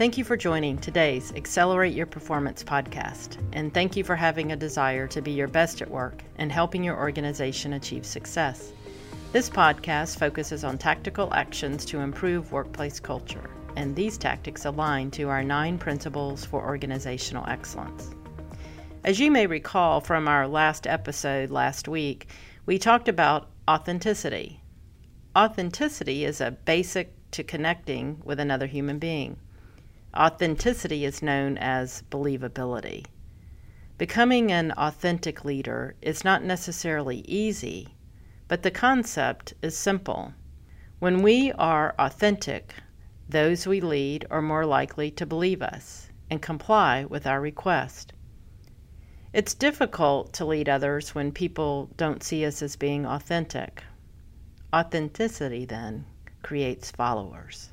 Thank you for joining today's Accelerate Your Performance podcast, and thank you for having a desire to be your best at work and helping your organization achieve success. This podcast focuses on tactical actions to improve workplace culture, and these tactics align to our nine principles for organizational excellence. As you may recall from our last episode last week, we talked about authenticity. Authenticity is a basic to connecting with another human being. Authenticity is known as believability. Becoming an authentic leader is not necessarily easy, but the concept is simple. When we are authentic, those we lead are more likely to believe us and comply with our request. It's difficult to lead others when people don't see us as being authentic. Authenticity, then, creates followers.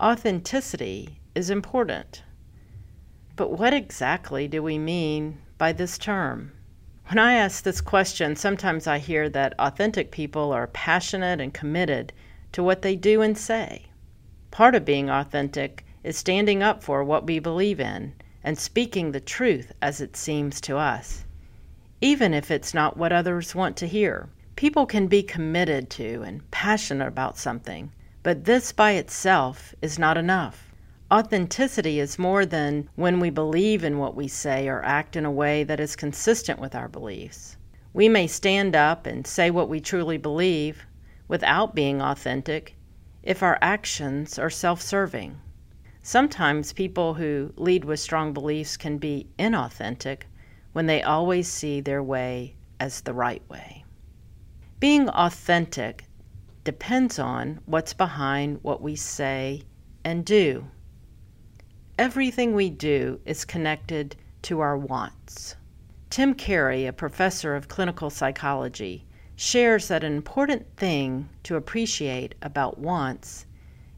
Authenticity is important. But what exactly do we mean by this term? When I ask this question, sometimes I hear that authentic people are passionate and committed to what they do and say. Part of being authentic is standing up for what we believe in and speaking the truth as it seems to us, even if it's not what others want to hear. People can be committed to and passionate about something, but this by itself is not enough. Authenticity is more than when we believe in what we say or act in a way that is consistent with our beliefs. We may stand up and say what we truly believe without being authentic if our actions are self serving. Sometimes people who lead with strong beliefs can be inauthentic when they always see their way as the right way. Being authentic depends on what's behind what we say and do. Everything we do is connected to our wants. Tim Carey, a professor of clinical psychology, shares that an important thing to appreciate about wants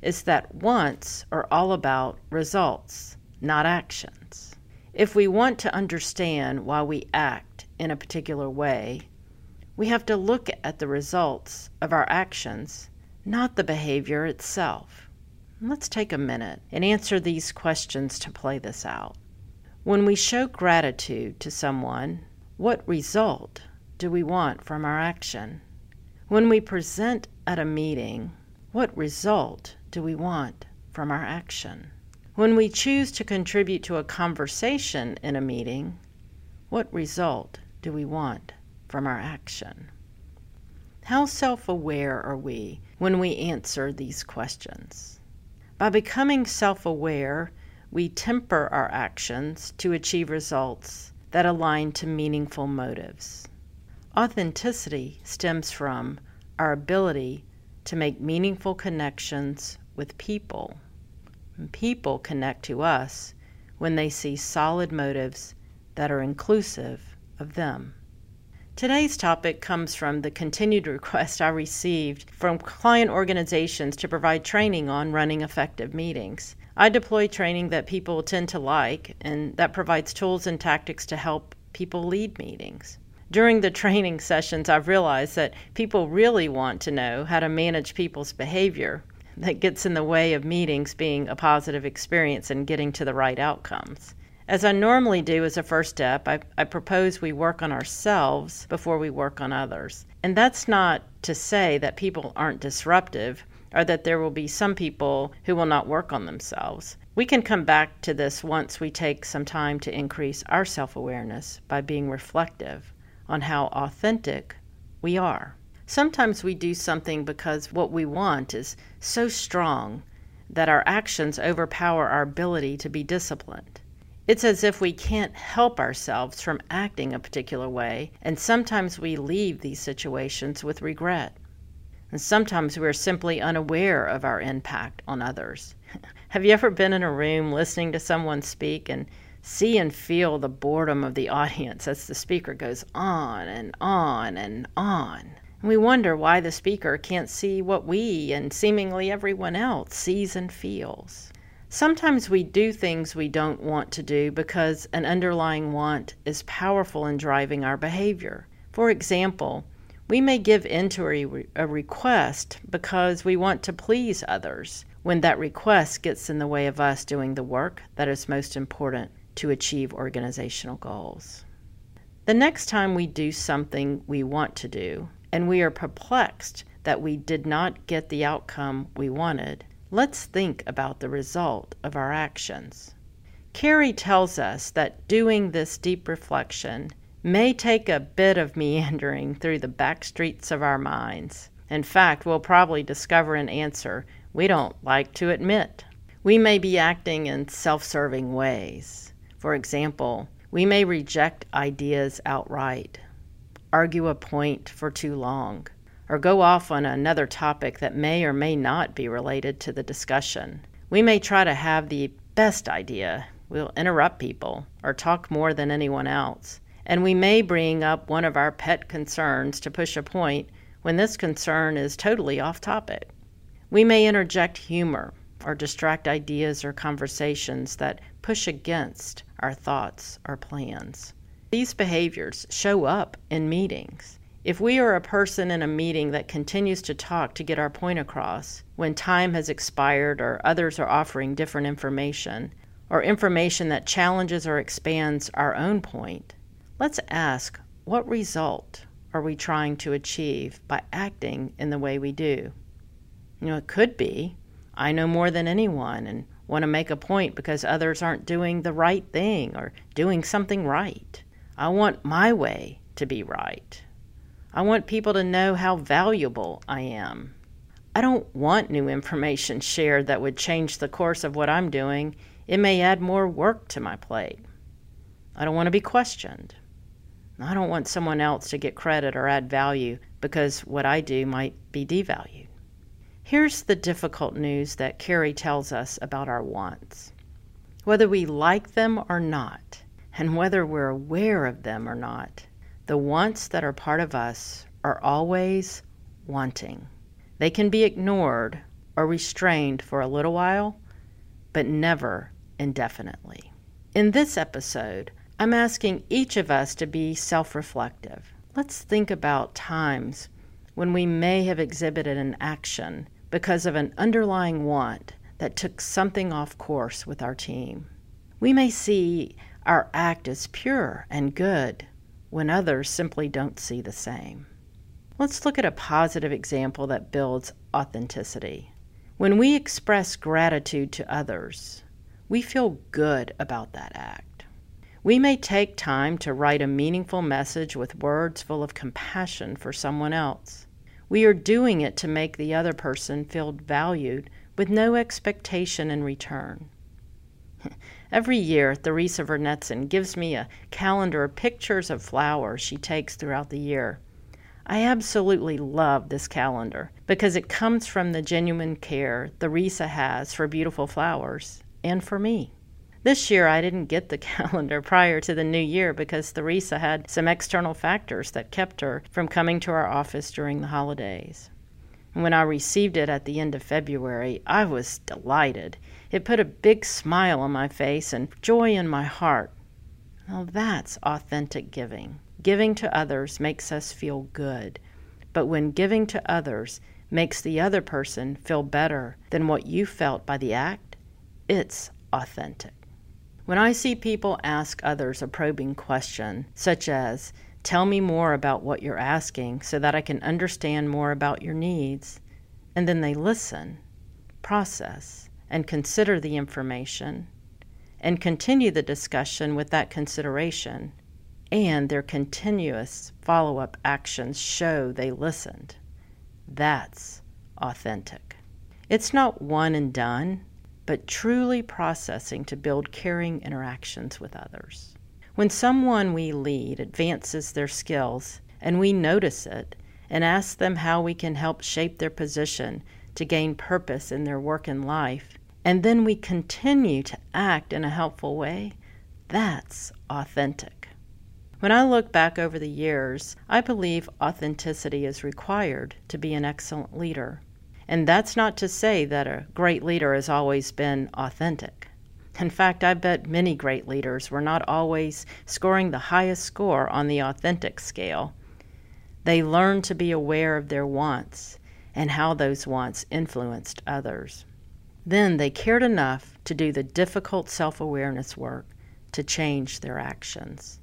is that wants are all about results, not actions. If we want to understand why we act in a particular way, we have to look at the results of our actions, not the behavior itself. Let's take a minute and answer these questions to play this out. When we show gratitude to someone, what result do we want from our action? When we present at a meeting, what result do we want from our action? When we choose to contribute to a conversation in a meeting, what result do we want from our action? How self aware are we when we answer these questions? By becoming self aware, we temper our actions to achieve results that align to meaningful motives. Authenticity stems from our ability to make meaningful connections with people. People connect to us when they see solid motives that are inclusive of them. Today's topic comes from the continued request I received from client organizations to provide training on running effective meetings. I deploy training that people tend to like and that provides tools and tactics to help people lead meetings. During the training sessions, I've realized that people really want to know how to manage people's behavior that gets in the way of meetings being a positive experience and getting to the right outcomes. As I normally do as a first step, I, I, propose we work on ourselves before we work on others. And that's not to say that people aren't disruptive or that there will be some people who will not work on themselves. We can come back to this once we take some time to increase our self awareness by being reflective on how authentic we are. Sometimes we do something because what we want is so strong that our actions overpower our ability to be disciplined. It's as if we can't help ourselves from acting a particular way, and sometimes we leave these situations with regret. And sometimes we're simply unaware of our impact on others. Have you ever been in a room listening to someone speak and see and feel the boredom of the audience as the speaker goes on and on and on? And we wonder why the speaker can't see what we and seemingly everyone else sees and feels. Sometimes we do things we don't want to do because an underlying want is powerful in driving our behavior. For example, we may give in to a, a request because we want to please others, when that request gets in the way of us doing the work that is most important to achieve organizational goals. The next time we do something we want to do and we are perplexed that we did not get the outcome we wanted, let's think about the result of our actions. Carey tells us that doing this deep reflection may take a bit of meandering through the back streets of our minds. In fact, we'll probably discover an answer we don't like to admit. We may be acting in self serving ways. For example, we may reject ideas outright, argue a point for too long, or go off on another topic that may or may not be related to the discussion. We may try to have the best idea. We'll interrupt people or talk more than anyone else. And we may bring up one of our pet concerns to push a point when this concern is totally off topic. We may interject humor or distract ideas or conversations that push against our thoughts or plans. These behaviors show up in meetings. If we are a person in a meeting that continues to talk to get our point across when time has expired or others are offering different information, or information that challenges or expands our own point, let's ask what result are we trying to achieve by acting in the way we do? You know, it could be I know more than anyone and want to make a point because others aren't doing the right thing or doing something right. I want my way to be right. I want people to know how valuable I am. I don't want new information shared that would change the course of what I'm doing. It may add more work to my plate. I don't want to be questioned. I don't want someone else to get credit or add value because what I do might be devalued. Here's the difficult news that Carey tells us about our wants. Whether we like them or not, and whether we're aware of them or not, the wants that are part of us are always wanting. They can be ignored or restrained for a little while, but never indefinitely. In this episode, I'm asking each of us to be self reflective. Let's think about times when we may have exhibited an action because of an underlying want that took something off course with our team. We may see our act as pure and good when others simply don't see the same. Let's look at a positive example that builds authenticity. When we express gratitude to others, we feel good about that act. We may take time to write a meaningful message with words full of compassion for someone else. We are doing it to make the other person feel valued with no expectation in return. Every year, Theresa Vernetson gives me a calendar of pictures of flowers she takes throughout the year. I absolutely love this calendar because it comes from the genuine care Theresa has for beautiful flowers and for me. This year, I didn't get the calendar prior to the new year because Theresa had some external factors that kept her from coming to our office during the holidays. When I received it at the end of February, I was delighted. It put a big smile on my face and joy in my heart. Well, that's authentic giving. Giving to others makes us feel good. But when giving to others makes the other person feel better than what you felt by the act, it's authentic. When I see people ask others a probing question, such as, Tell me more about what you're asking so that I can understand more about your needs, and then they listen, process, and consider the information, and continue the discussion with that consideration, and their continuous follow up actions show they listened. That's authentic. It's not one and done but truly processing to build caring interactions with others. When someone we lead advances their skills and we notice it and ask them how we can help shape their position to gain purpose in their work and life, and then we continue to act in a helpful way, that's authentic. When I look back over the years, I believe authenticity is required to be an excellent leader. And that's not to say that a great leader has always been authentic. In fact, I bet many great leaders were not always scoring the highest score on the authentic scale. They learned to be aware of their wants and how those wants influenced others. Then they cared enough to do the difficult self awareness work to change their actions.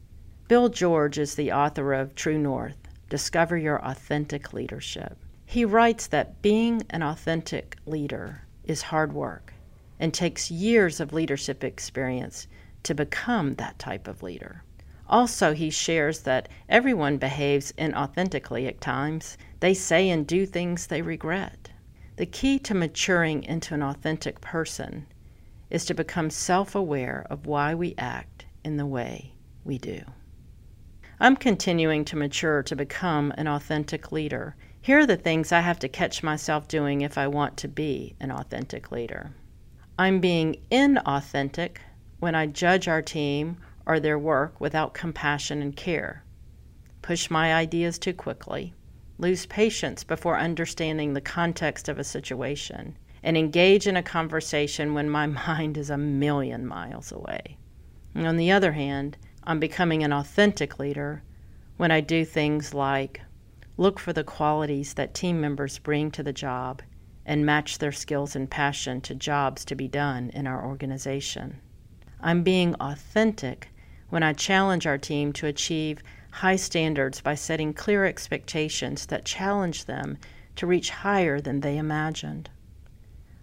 Bill George is the author of True North Discover Your Authentic Leadership. He writes that being an authentic leader is hard work and takes years of leadership experience to become that type of leader. Also, he shares that everyone behaves inauthentically at times. They say and do things they regret. The key to maturing into an authentic person is to become self aware of why we act in the way we do. I'm continuing to mature to become an authentic leader. Here are the things I have to catch myself doing if I want to be an authentic leader. I'm being inauthentic when I judge our team or their work without compassion and care, push my ideas too quickly, lose patience before understanding the context of a situation, and engage in a conversation when my mind is a million miles away. And on the other hand, I'm becoming an authentic leader when I do things like look for the qualities that team members bring to the job and match their skills and passion to jobs to be done in our organization. I'm being authentic when I challenge our team to achieve high standards by setting clear expectations that challenge them to reach higher than they imagined.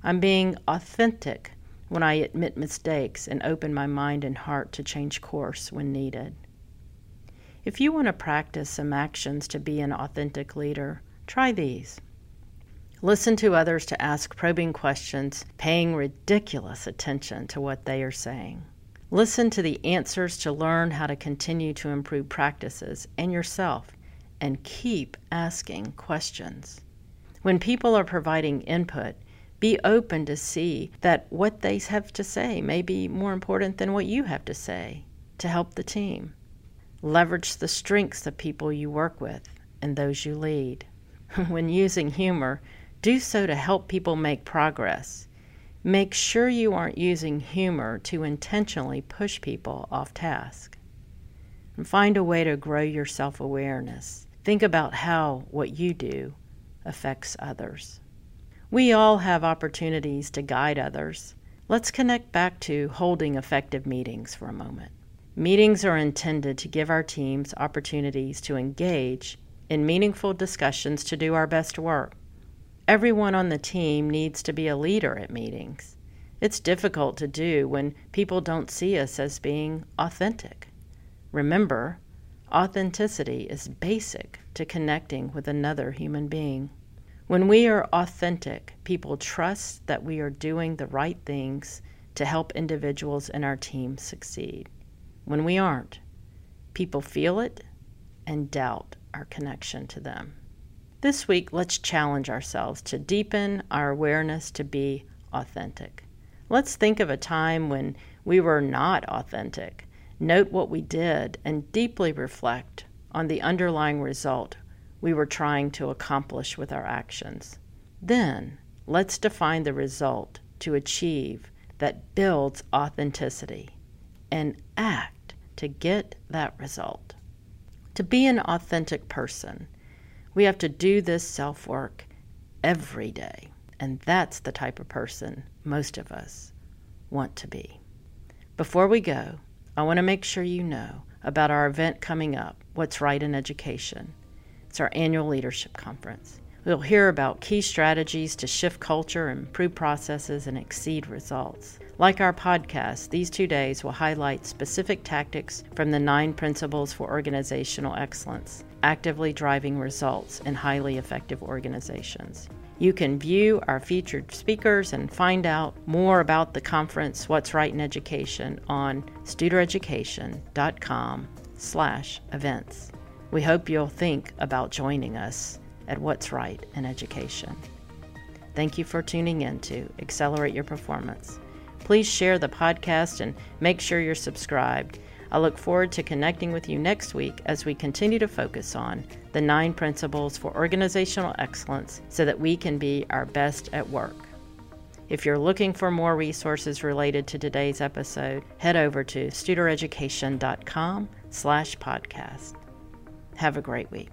I'm being authentic when I admit mistakes and open my mind and heart to change course when needed. If you want to practice some actions to be an authentic leader, try these. Listen to others to ask probing questions, paying ridiculous attention to what they are saying. Listen to the answers to learn how to continue to improve practices and yourself, and keep asking questions. When people are providing input, be open to see that what they have to say may be more important than what you have to say to help the team. Leverage the strengths of people you work with and those you lead. when using humor, do so to help people make progress. Make sure you aren't using humor to intentionally push people off task. And find a way to grow your self awareness. Think about how what you do affects others. We all have opportunities to guide others. Let's connect back to holding effective meetings for a moment. Meetings are intended to give our teams opportunities to engage in meaningful discussions to do our best work. Everyone on the team needs to be a leader at meetings. It's difficult to do when people don't see us as being authentic. Remember, authenticity is basic to connecting with another human being. When we are authentic, people trust that we are doing the right things to help individuals in our team succeed. When we aren't, people feel it and doubt our connection to them. This week, let's challenge ourselves to deepen our awareness to be authentic. Let's think of a time when we were not authentic. Note what we did and deeply reflect on the underlying result we were trying to accomplish with our actions. Then, let's define the result to achieve that builds authenticity and act to get that result. To be an authentic person, we have to do this self work every day, and that's the type of person most of us want to be. Before we go, I want to make sure you know about our event coming up, What's Right in Education. It's our annual leadership conference. We'll hear about key strategies to shift culture, improve processes, and exceed results. Like our podcast, these two days will highlight specific tactics from the nine principles for organizational excellence, actively driving results in highly effective organizations. You can view our featured speakers and find out more about the conference What's Right in Education on studereducation.com slash events. We hope you'll think about joining us at What's Right in Education. Thank you for tuning in to Accelerate Your Performance. Please share the podcast and make sure you're subscribed. I look forward to connecting with you next week as we continue to focus on the nine principles for organizational excellence so that we can be our best at work. If you're looking for more resources related to today's episode, head over to studereducation.com slash podcast. Have a great week.